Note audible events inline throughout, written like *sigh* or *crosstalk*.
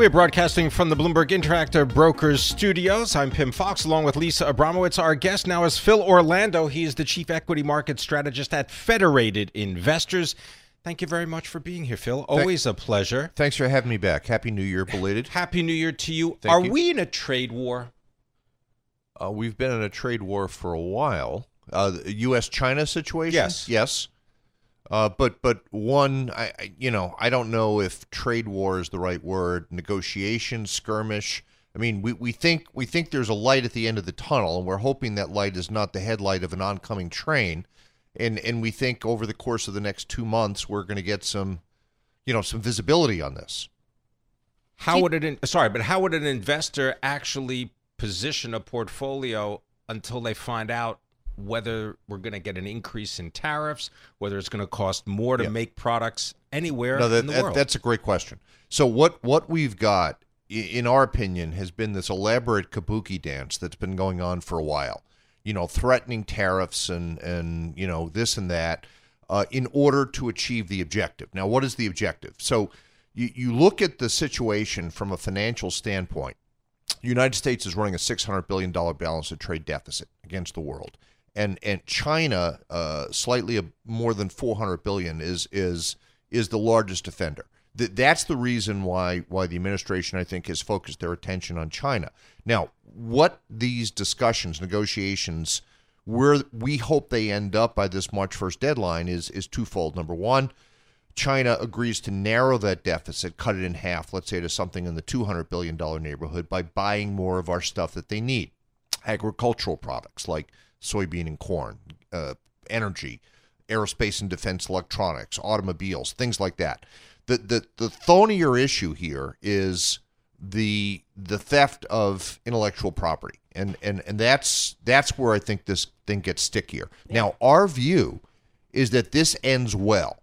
We are broadcasting from the Bloomberg Interactive Brokers studios. I'm Pimm Fox along with Lisa Abramowicz. Our guest now is Phil Orlando. He is the Chief Equity Market Strategist at Federated Investors. Thank you very much for being here, Phil. Always a pleasure. Thanks for having me back. Happy New Year, belated. Happy New Year to you. Thank are you. we in a trade war? Uh, we've been in a trade war for a while. Uh, U.S.-China situation. Yes. Yes. Uh, but but one, I, I you know I don't know if trade war is the right word. Negotiation, skirmish. I mean, we, we think we think there's a light at the end of the tunnel, and we're hoping that light is not the headlight of an oncoming train. And and we think over the course of the next two months, we're going to get some, you know, some visibility on this. How would it? In, sorry, but how would an investor actually position a portfolio until they find out whether we're going to get an increase in tariffs, whether it's going to cost more to Yeah. make products anywhere No, that, in the that- world? that's a great question. So what what we've got, in our opinion, has been this elaborate kabuki dance that's been going on for a while. You know, threatening tariffs and and you know this and that, uh, in order to achieve the objective. Now, what is the objective? So you you look at the situation from a financial standpoint. The United States is running a six hundred billion dollar balance of trade deficit against the world, and and China, uh, slightly more than four hundred billion, is is is the largest offender. Th- that's the reason why why the administration, I think, has focused their attention on China. Now, what these discussions, negotiations, where we hope they end up by this March first deadline is is twofold. Number one, China agrees to narrow that deficit, cut it in half, let's say to something in the $200 billion neighborhood, by buying more of our stuff that they need agricultural products like soybean and corn, uh, energy, aerospace and defense electronics, automobiles, things like that. The, the, the thornier issue here is the the theft of intellectual property and and and that's that's where i think this thing gets stickier now our view is that this ends well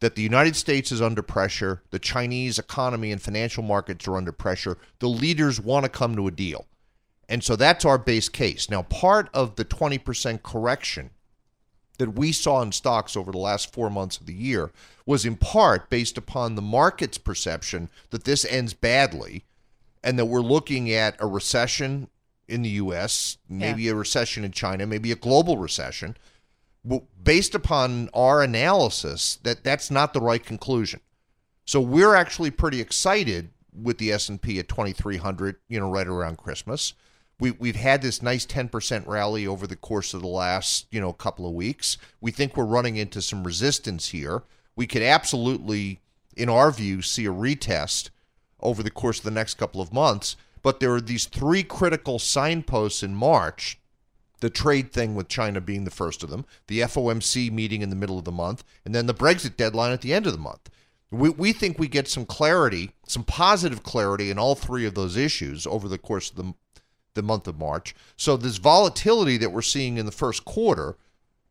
that the United States is under pressure, the Chinese economy and financial markets are under pressure, the leaders want to come to a deal. And so that's our base case. Now, part of the 20% correction that we saw in stocks over the last four months of the year was in part based upon the market's perception that this ends badly and that we're looking at a recession in the U.S., maybe a recession in China, maybe a global recession well, based upon our analysis that that's not the right conclusion. So we're actually pretty excited with the S&P at 2300, you know, right around Christmas. We we've had this nice 10% rally over the course of the last, you know, couple of weeks. We think we're running into some resistance here. We could absolutely in our view see a retest over the course of the next couple of months, but there are these three critical signposts in March the trade thing with China being the first of them, the FOMC meeting in the middle of the month, and then the Brexit deadline at the end of the month. We, we think we get some clarity, some positive clarity in all three of those issues over the course of the, the month of March. So, this volatility that we're seeing in the first quarter,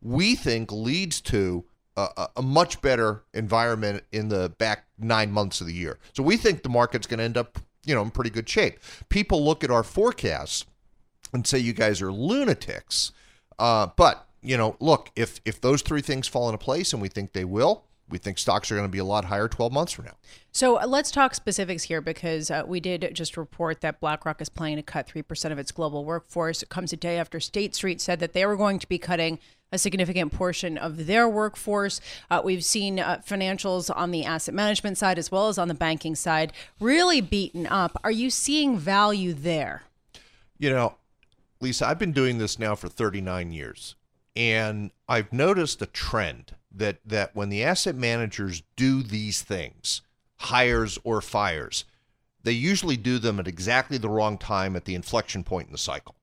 we think leads to a, a- much better environment in the back nine months of the year. So, we think the market's going to end up, you know, in pretty good shape. People look at our forecasts and say you guys are lunatics. Uh, but you know, look, if if those three things fall into place, and we think they will, we think stocks are going to be a lot higher 12 months from now. So uh, let's talk specifics here because uh, we did just report that BlackRock is planning to cut 3% of its global workforce. It comes a day after State Street said that they were going to be cutting a significant portion of their workforce. Uh, we've seen uh, financials on the asset management side as well as on the banking side really beaten up. Are you seeing value there? You know, Lisa, I've been doing this now for 39 years, and I've noticed a trend that that when the asset managers do these things, hires or fires, they usually do them at exactly the wrong time at the inflection point in the cycle.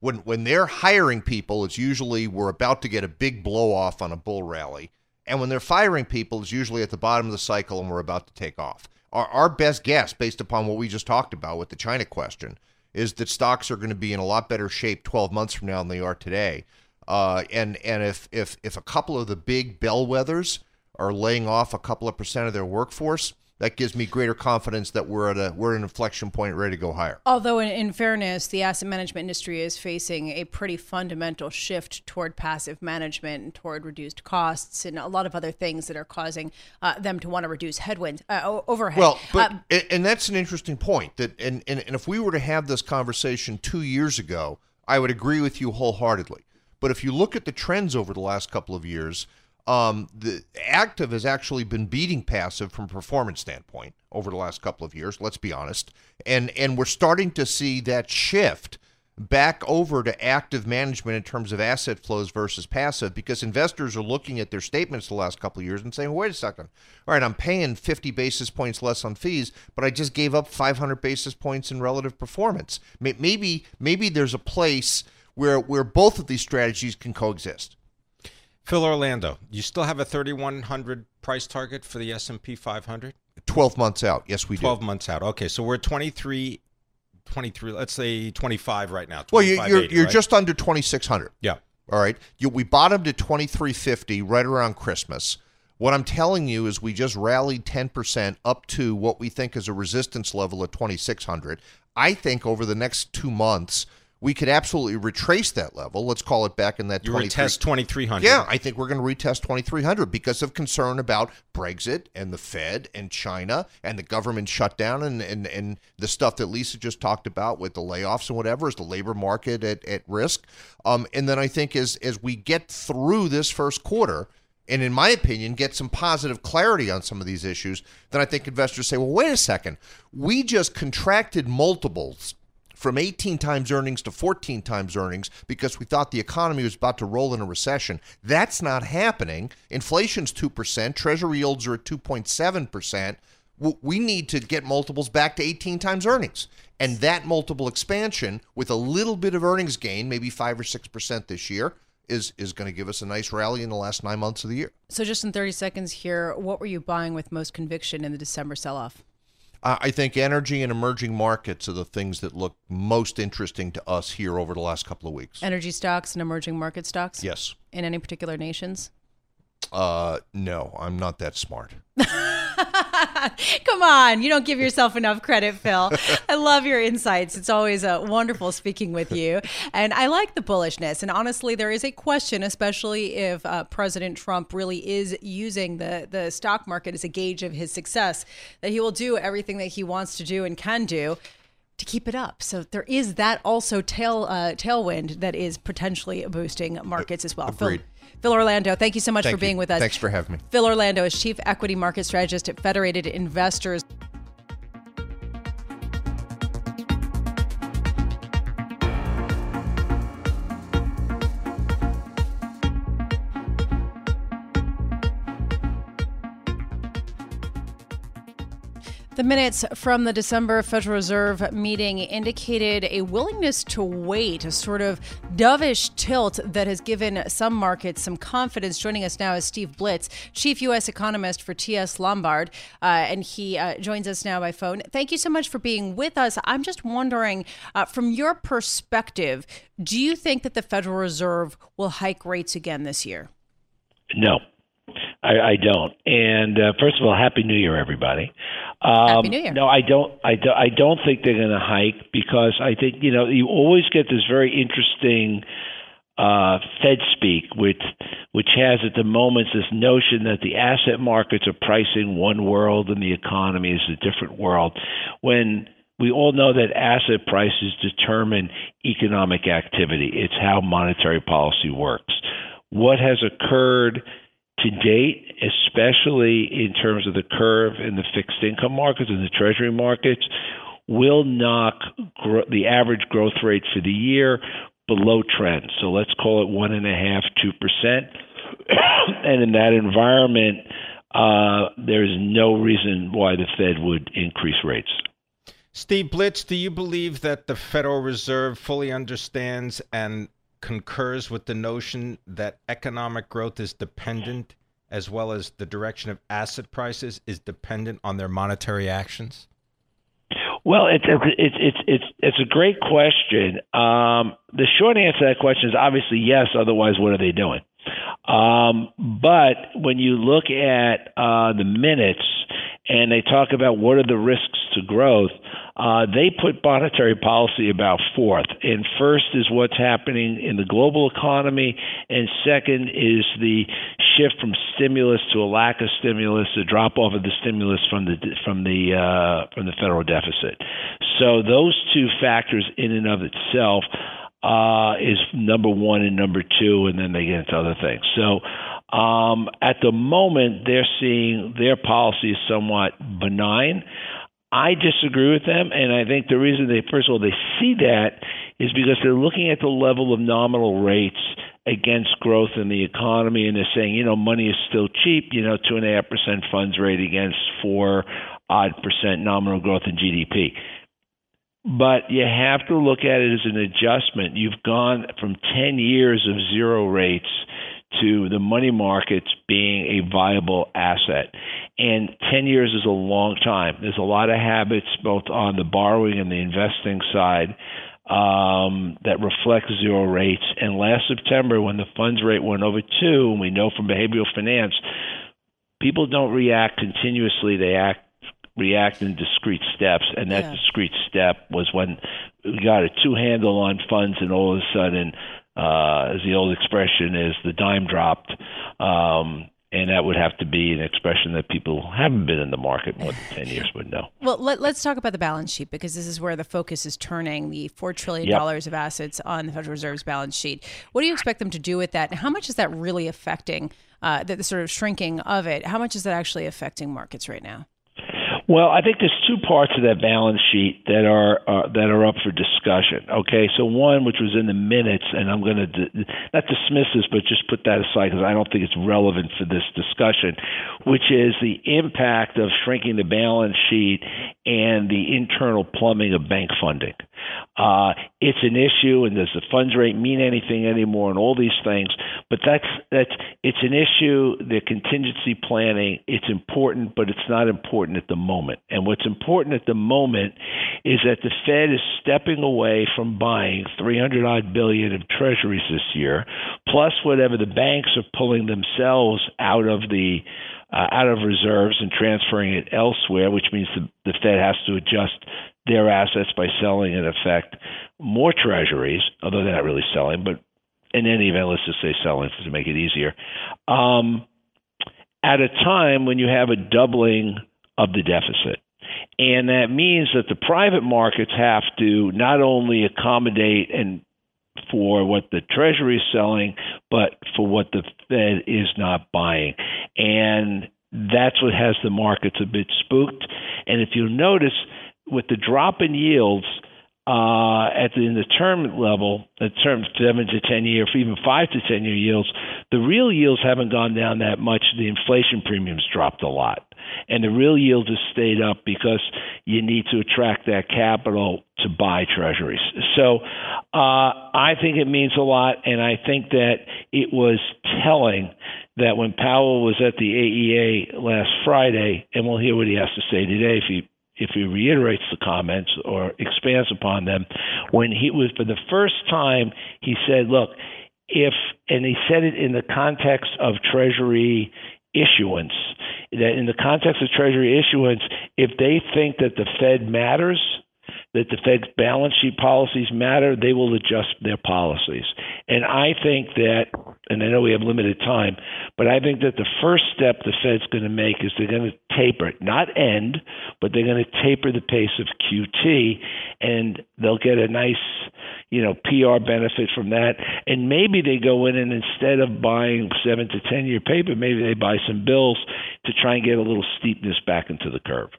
When when they're hiring people, it's usually we're about to get a big blow off on a bull rally, and when they're firing people, it's usually at the bottom of the cycle and we're about to take off. Our our best guess, based upon what we just talked about with the China question, is that stocks are going to be in a lot better shape 12 months from now than they are today. Uh, and and if if if a couple of the big bellwethers are laying off a couple of percent of their workforce, that gives me greater confidence that we're at a we're at an inflection point ready to go higher. Although in, in, fairness, the asset management industry is facing a pretty fundamental shift toward passive management and toward reduced costs and a lot of other things that are causing uh, them to want to reduce headwind uh, overhead. Well, but uh, and that's an interesting point that and, and and if we were to have this conversation 2 years ago, I would agree with you wholeheartedly. But if you look at the trends over the last couple of years, um, the active has actually been beating passive from a performance standpoint over the last couple of years. Let's be honest, and and we're starting to see that shift back over to active management in terms of asset flows versus passive because investors are looking at their statements the last couple of years and saying, wait a second, all right, I'm paying 50 basis points less on fees, but I just gave up 500 basis points in relative performance. Maybe maybe there's a place where where both of these strategies can coexist. Phil Orlando, you still have a 3100 price target for the S&P 500? 12 months out. Yes, we 12 do. 12 months out. Okay, so we're 23 23 let's say 25 right now. Well, you, are you're right? just under 2600. Yeah. All right. You, we bottomed at 2350 right around Christmas. What I'm telling you is we just rallied 10% up to what we think is a resistance level at 2600. I think over the next 2 months we could absolutely retrace that level. Let's call it back in that. You retest twenty three hundred. Yeah, I think we're going to retest twenty three hundred because of concern about Brexit and the Fed and China and the government shutdown and and and the stuff that Lisa just talked about with the layoffs and whatever is the labor market at, at risk. Um, and then I think as as we get through this first quarter and in my opinion, get some positive clarity on some of these issues, then I think investors say, well, wait a second. We just contracted multiples from 18 times earnings to 14 times earnings because we thought the economy was about to roll in a recession. That's not happening. Inflation's 2%, treasury yields are at 2.7%. We need to get multiples back to 18 times earnings. And that multiple expansion with a little bit of earnings gain, maybe 5 or 6% this year, is is going to give us a nice rally in the last 9 months of the year. So just in 30 seconds here, what were you buying with most conviction in the December I think energy and emerging markets are the things that look most interesting to us here over the last couple of weeks. Energy stocks and emerging market stocks? Yes. In any particular nations? Uh, no, I'm not that smart. *laughs* *laughs* Come on, you don't give yourself enough credit, Phil. I love your insights. It's always uh, wonderful speaking with you. And I like the bullishness. And honestly, there is a question, especially if uh, President Trump really is using the, the stock market as a gauge of his success, that he will do everything that he wants to do and can do to keep it up. So there is that also tail uh, tailwind that is potentially boosting markets as well. Agreed. Phil, Phil Orlando, thank you so much thank for being you. with us. Thanks for having me. Phil Orlando is Chief Equity Market Strategist at Federated Investors. The minutes from the December Federal Reserve meeting indicated a willingness to wait, a sort of dovish tilt that has given some markets some confidence. Joining us now is Steve Blitz, Chief U.S. Economist for T.S. Lombard, uh, and he uh, joins us now by phone. Thank you so much for being with us. I'm just wondering, uh, from your perspective, do you think that the Federal Reserve will hike rates again this year? No. I, I don't. And uh, first of all, Happy New Year, everybody. Um, Happy New Year. No, I don't. I, do, I don't think they're going to hike because I think you know you always get this very interesting uh, Fed speak, which which has at the moment this notion that the asset markets are pricing one world and the economy is a different world. When we all know that asset prices determine economic activity. It's how monetary policy works. What has occurred to date, especially in terms of the curve in the fixed income markets and the treasury markets, will knock gro- the average growth rate for the year below trend. So let's call it one and a half, two percent. *coughs* and in that environment, uh, there is no reason why the Fed would increase rates. Steve Blitz, do you believe that the Federal Reserve fully understands and concurs with the notion that economic growth is dependent, as well as the direction of asset prices is dependent on their monetary actions? Well, it's it's it's it's it's a great question. Um, the short answer to that question is obviously yes. Otherwise, what are they doing? Um, but when you look at uh, the minutes and they talk about what are the risks to growth, uh, they put monetary policy about fourth. And first is what's happening in the global economy, and second is the shift from stimulus to a lack of stimulus, the drop off of the stimulus from the from the uh, from the federal deficit. So those two factors, in and of itself, uh, is number one and number two, and then they get into other things. So um, at the moment, they're seeing their policy is somewhat benign. I disagree with them, and I think the reason they, first of all, they see that is because they're looking at the level of nominal rates against growth in the economy, and they're saying, you know, money is still cheap, you know, two and a half percent funds rate against four odd percent nominal growth in GDP. But you have to look at it as an adjustment. You've gone from 10 years of zero rates to the money markets being a viable asset. And 10 years is a long time. There's a lot of habits, both on the borrowing and the investing side, um, that reflect zero rates. And last September, when the funds rate went over two, and we know from behavioral finance, people don't react continuously, they act react in discrete steps, and that yeah. discrete step was when we got a two handle on funds, and all of a sudden, uh, as the old expression is, the dime dropped. Um, and that would have to be an expression that people haven't been in the market more than 10 *laughs* years would know. Well, let, us talk about the balance sheet because this is where the focus is turning the $4 trillion yep. of assets on the Federal Reserve's balance sheet. What do you expect them to do with that? And how much is that really affecting uh, the, the sort of shrinking of it? How much is that actually affecting markets right now? Well, I think there's two parts of that balance sheet that are uh, that are up for discussion. Okay, so one which was in the minutes, and I'm going to not dismiss this, but just put that aside because I don't think it's relevant for this discussion, which is the impact of shrinking the balance sheet and the internal plumbing of bank funding. Uh, it's an issue, and does the funds rate mean anything anymore, and all these things. But that's that's it's an issue. The contingency planning it's important, but it's not important at the moment. And what's important at the moment is that the Fed is stepping away from buying 300 odd billion of Treasuries this year, plus whatever the banks are pulling themselves out of the uh, out of reserves and transferring it elsewhere, which means the, the Fed has to adjust their assets by selling, in effect, more treasuries, although they're not really selling, but in any event, let's just say selling to make it easier. Um, at a time when you have a doubling of the deficit. And that means that the private markets have to not only accommodate and for what the Treasury is selling, but for what the Fed is not buying. And that's what has the markets a bit spooked. And if you'll notice, with the drop in yields uh, at the, in the term level, the term seven to ten year, even five to ten year yields, the real yields haven't gone down that much. The inflation premiums dropped a lot, and the real yield has stayed up because you need to attract that capital to buy treasuries. So uh, I think it means a lot, and I think that it was telling that when Powell was at the AEA last Friday, and we'll hear what he has to say today if he if he reiterates the comments or expands upon them, when he was for the first time, he said, look, if, and he said it in the context of Treasury issuance, that in the context of Treasury issuance, if they think that the Fed matters, that the Fed's balance sheet policies matter, they will adjust their policies. And I think that, and I know we have limited time, but I think that the first step the Fed's going to make is they're going to taper not end, but they're going to taper the pace of QT, and they'll get a nice, you know, PR benefit from that. And maybe they go in and instead of buying seven to ten year paper, maybe they buy some bills to try and get a little steepness back into the curve.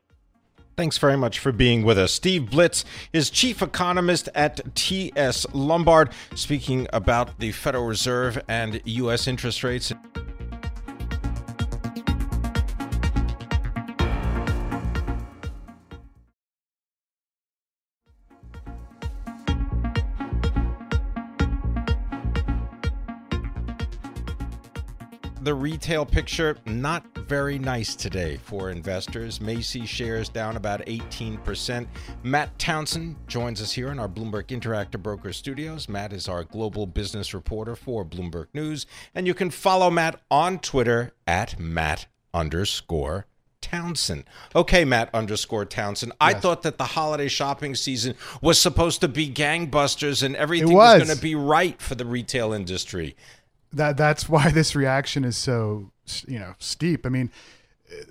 Thanks very much for being with us. Steve Blitz is chief economist at TS Lombard, speaking about the Federal Reserve and U.S. interest rates. The retail picture, not very nice today for investors. Macy's shares down about 18%. Matt Townsend joins us here in our Bloomberg Interactive Broker studios. Matt is our global business reporter for Bloomberg News. And you can follow Matt on Twitter at Matt underscore Townsend. Okay, Matt underscore Townsend. I Yes. thought that the holiday shopping season was supposed to be gangbusters and everything It was was. going to be right for the retail industry. That that's why this reaction is so you know steep. I mean,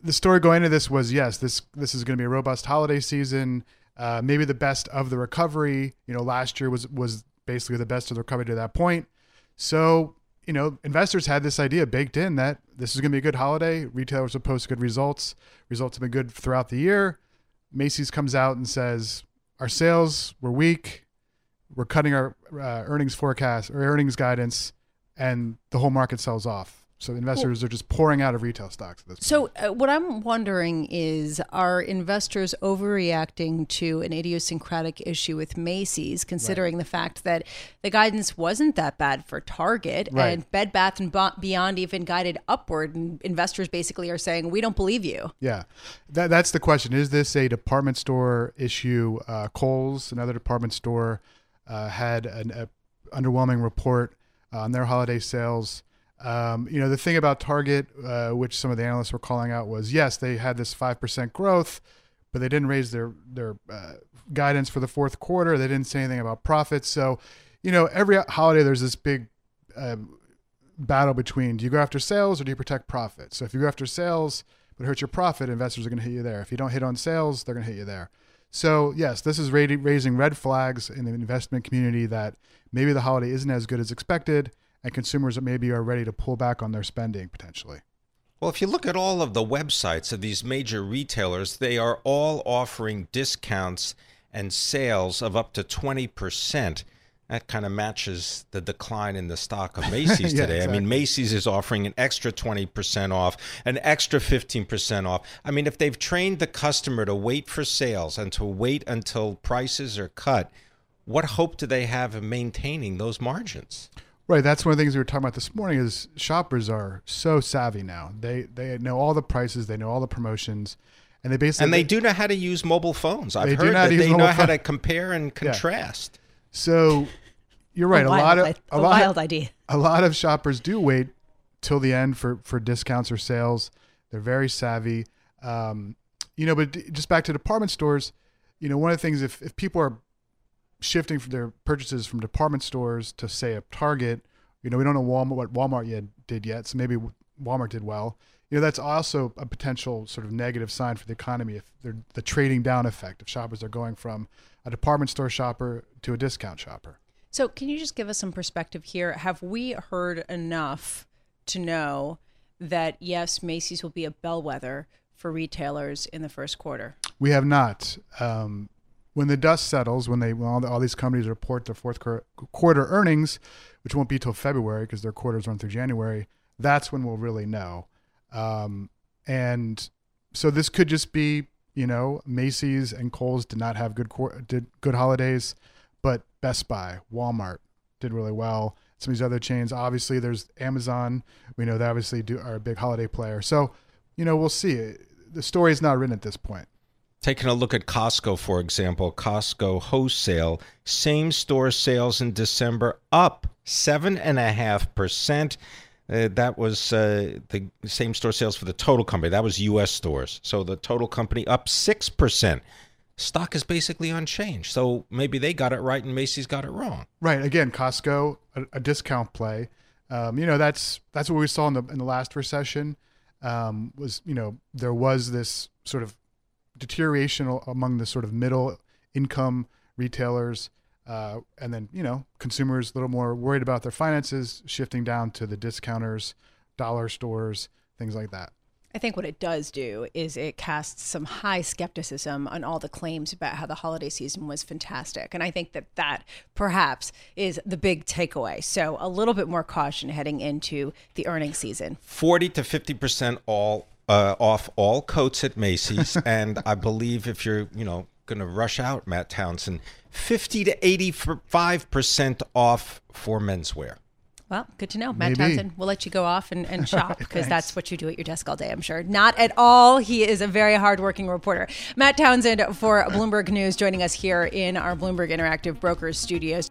the story going into this was yes, this this is going to be a robust holiday season, uh, maybe the best of the recovery. You know, last year was was basically the best of the recovery to that point. So you know, investors had this idea baked in that this is going to be a good holiday. Retailers will post good results. Results have been good throughout the year. Macy's comes out and says our sales were weak. We're cutting our uh, earnings forecast or earnings guidance, and the whole market sells off. So investors are just pouring out of retail stocks. At this point. So, uh, what I'm wondering is are investors overreacting to an idiosyncratic issue with Macy's, considering the fact that the guidance wasn't that bad for Target Right. and Bed Bath and Beyond even guided upward, and investors basically are saying, We don't believe you. Yeah, that, that's the question. Is this a department store issue? Uh, Kohl's, another department store, uh, had an a underwhelming report on their holiday sales. Um, you know, the thing about Target, uh, which some of the analysts were calling out, was yes, they had this five percent growth, but they didn't raise their their uh, guidance for the fourth quarter. They didn't say anything about profits. So, you know, every holiday there's this big um, battle between do you go after sales or do you protect profit? So if you go after sales but it hurts your profit, investors are going to hit you there. If you don't hit on sales, they're going to hit you there. So yes, this is raising red flags in the investment community that maybe the holiday isn't as good as expected, and consumers maybe are ready to pull back on their spending potentially. Well, if you look at all of the websites of these major retailers, they are all offering discounts and sales of up to 20%. That kind of matches the decline in the stock of *laughs* Macy's Yeah, today. I mean, Macy's is offering an extra 20% off, an extra 15% off. I mean, if they've trained the customer to wait for sales and to wait until prices are cut, what hope do they have of maintaining those margins? Right, that's one of the things we were talking about this morning. Is shoppers are so savvy now. They they know all the prices, they know all the promotions, and they basically And they do know how to use mobile phones. I've They do heard that they know mobile how to compare and contrast. So you're right. A, wild, lot of a a lot wild idea. a lot of shoppers do wait till the end for for discounts or sales. They're very savvy. Um, you know, but just back to department stores. You know, one of the things if if people are shifting from their purchases from department stores to say a Target, you know, we don't know Walmart what Walmart yet did yet, so maybe Walmart did well. You know, that's also a potential sort of negative sign for the economy if they're the trading down effect if shoppers are going from a department store shopper to a discount shopper. So, can you just give us some perspective here? Have we heard enough to know that yes, Macy's will be a bellwether for retailers in the first quarter? We have not. Um, when the dust settles, when they when all, the, all these companies report their fourth quar- quarter earnings, which won't be till February because their quarters run through January, that's when we'll really know. Um, and so this could just be, you know, Macy's and Kohl's did not have good did good holidays, but Best Buy, Walmart did really well. Some of these other chains, obviously, there's Amazon. We know they obviously do are a big holiday player. So, you know, we'll see. The story is not written at this point. Taking a look at Costco, for example, Costco wholesale same store sales in December up seven and a half percent. Uh, that was uh, the same store sales for the total company. That was U.S. stores. So the total company up six percent. Stock is basically unchanged. So maybe they got it right and Macy's got it wrong. Right. Again, Costco, a, a discount play. Um, you know, that's that's what we saw in the in the last recession. Um, was you know there was this sort of deterioration among the sort of middle income retailers, uh, and then you know consumers a little more worried about their finances, shifting down to the discounters, dollar stores, things like that. I think what it does do is it casts some high skepticism on all the claims about how the holiday season was fantastic. And I think that that perhaps is the big takeaway. So a little bit more caution heading into the earnings season. 40 to 50% all uh, off all coats at Macy's *laughs* and I believe if you're, you know, going to rush out Matt Townsend, 50 to 85% off for menswear. Well, good to know. Matt Maybe. Townsend, we'll let you go off and, and *laughs* shop because that's what you do at your desk all day, I'm sure. Not at all. He is a very hardworking reporter. Matt Townsend for Bloomberg News joining us here in our Bloomberg Interactive Brokers studios.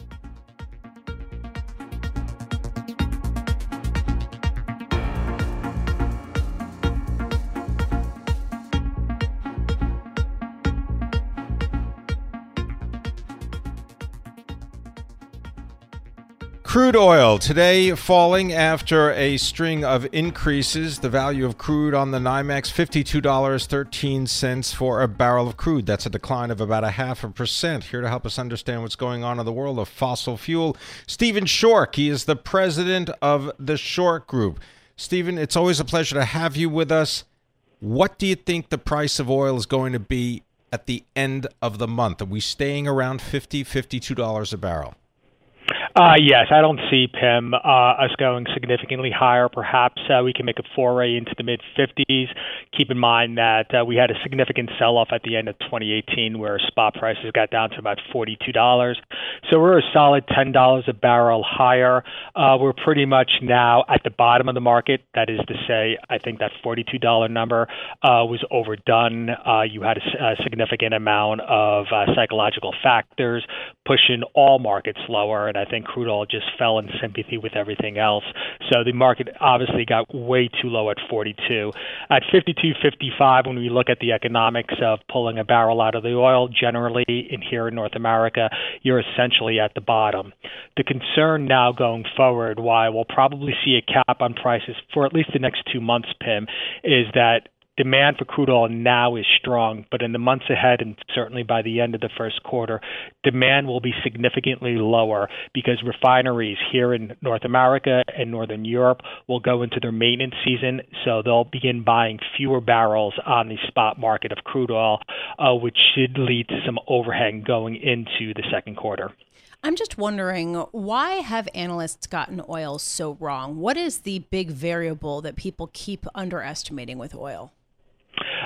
Crude oil today falling after a string of increases. The value of crude on the NYMEX $52.13 for a barrel of crude. That's a decline of about a half a percent. Here to help us understand what's going on in the world of fossil fuel, Stephen Schork. He is the president of the Schork Group. Stephen, it's always a pleasure to have you with us. What do you think the price of oil is going to be at the end of the month? Are we staying around $50, $52 a barrel? Uh, yes, I don't see Pimm uh, us going significantly higher. Perhaps uh, we can make a foray into the mid 50s. Keep in mind that we had a significant sell off at the end of 2018 where spot prices got down to about $42. So we're a solid $10 a barrel higher. We're pretty much now at the bottom of the market. That is to say, I think that $42 number was overdone. You had a, significant amount of psychological factors pushing all markets lower, and I think crude oil just fell in sympathy with everything else. So the market obviously got way too low at 42. At 52.55, when we look at the economics of pulling a barrel out of the oil, generally in here in North America, you're essentially at the bottom. The concern now going forward, why we'll probably see a cap on prices for at least the next two months, Pimm, is that demand for crude oil now is strong, but in the months ahead, and certainly by the end of the first quarter, demand will be significantly lower because refineries here in North America and Northern Europe will go into their maintenance season, so they'll begin buying fewer barrels on the spot market of crude oil, uh, which should lead to some overhang going into the second quarter. I'm just wondering why have analysts gotten oil so wrong? What is the big variable that people keep underestimating with oil?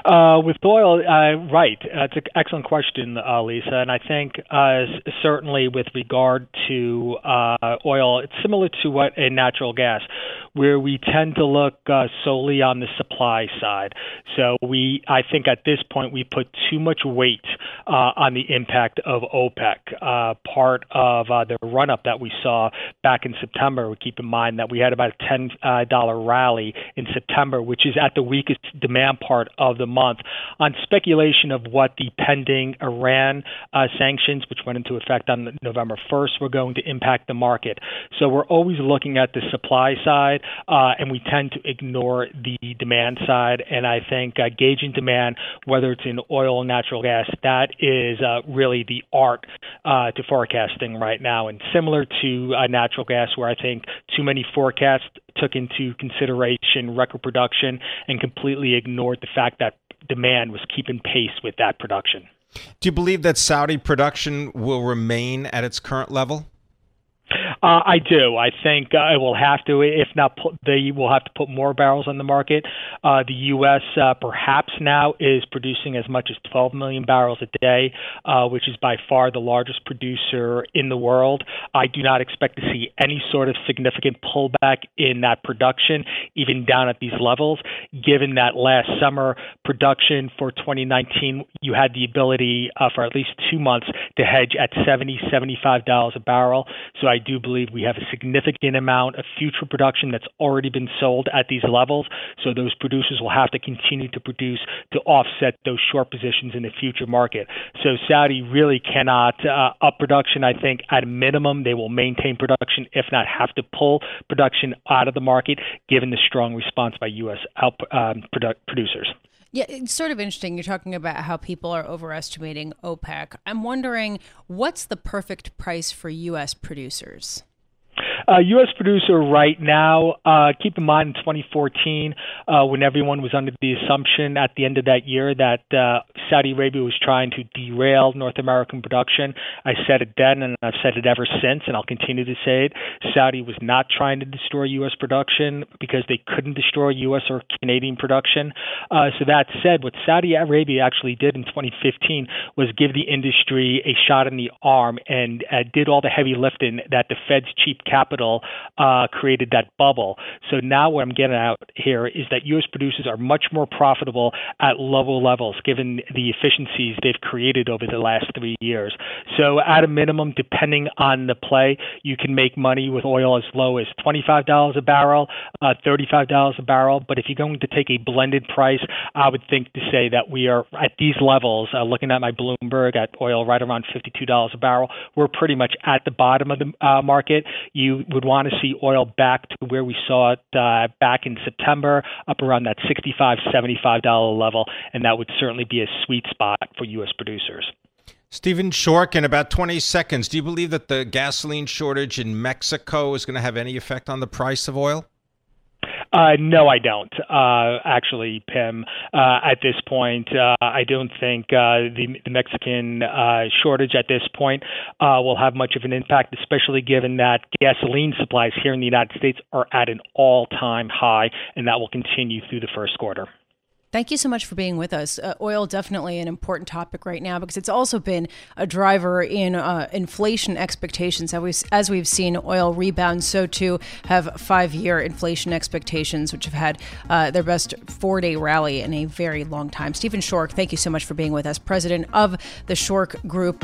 Uh, with oil, uh, right. Uh, it's an excellent question, uh, Lisa. And I think uh, certainly with regard to uh, oil, it's similar to what in natural gas, where we tend to look solely on the supply side. So we, I think at this point, we put too much weight on the impact of OPEC. part of the run up that we saw back in September, we keep in mind that we had about a $10 rally in September, which is at the weakest demand part of the month on speculation of what the pending Iran uh, sanctions, which went into effect on November 1st, were going to impact the market. So we're always looking at the supply side, uh, and we tend to ignore the demand side. And I think uh, gauging demand, whether it's in oil or natural gas, that is uh, really the art uh, to forecasting right now. And similar to uh, natural gas, where I think too many forecasts took into consideration record production and completely ignored the fact that demand was keeping pace with that production. Do you believe that Saudi production will remain at its current level? Uh, I do. I think uh, it will have to. If not, put, they will have to put more barrels on the market. Uh, the U.S. Uh, perhaps now is producing as much as 12 million barrels a day, uh, which is by far the largest producer in the world. I do not expect to see any sort of significant pullback in that production, even down at these levels, given that last summer production for 2019, you had the ability uh, for at least two months to hedge at 70 $75 a barrel. So I do believe we have a significant amount of future production that's already been sold at these levels. So those producers will have to continue to produce to offset those short positions in the future market. So Saudi really cannot uh, up production. I think at a minimum they will maintain production, if not have to pull production out of the market, given the strong response by U.S. Out, um, produ- producers. Yeah, it's sort of interesting. You're talking about how people are overestimating OPEC. I'm wondering what's the perfect price for U.S. producers? Uh, U.S. producer right now, uh, keep in mind in 2014, uh, when everyone was under the assumption at the end of that year that uh, Saudi Arabia was trying to derail North American production. I said it then, and I've said it ever since, and I'll continue to say it. Saudi was not trying to destroy U.S. production because they couldn't destroy U.S. or Canadian production. Uh, so that said, what Saudi Arabia actually did in 2015 was give the industry a shot in the arm and uh, did all the heavy lifting that the Fed's cheap capital capital uh, created that bubble. So now what I'm getting at here is that U.S. producers are much more profitable at lower levels given the efficiencies they've created over the last three years. So at a minimum, depending on the play, you can make money with oil as low as $25 a barrel, uh, $35 a barrel. But if you're going to take a blended price, I would think to say that we are at these levels, uh, looking at my Bloomberg at oil right around $52 a barrel, we're pretty much at the bottom of the uh, market. You would want to see oil back to where we saw it uh, back in September, up around that $65, $75 level, and that would certainly be a sweet spot for U.S. producers. Stephen Schork, in about 20 seconds, do you believe that the gasoline shortage in Mexico is going to have any effect on the price of oil? Uh, no, I don't. Uh, actually, Pimm, uh, at this point, uh, I don't think uh, the, the Mexican uh, shortage at this point will have much of an impact, especially given that gasoline supplies here in the United States are at an all-time high, and that will continue through the first quarter. Thank you so much for being with us. Uh, oil definitely an important topic right now because it's also been a driver in uh, inflation expectations. As we've, as we've seen oil rebound, so too have five-year inflation expectations, which have had uh, their best four-day rally in a very long time. Stephen Schork, thank you so much for being with us, president of the Schork Group.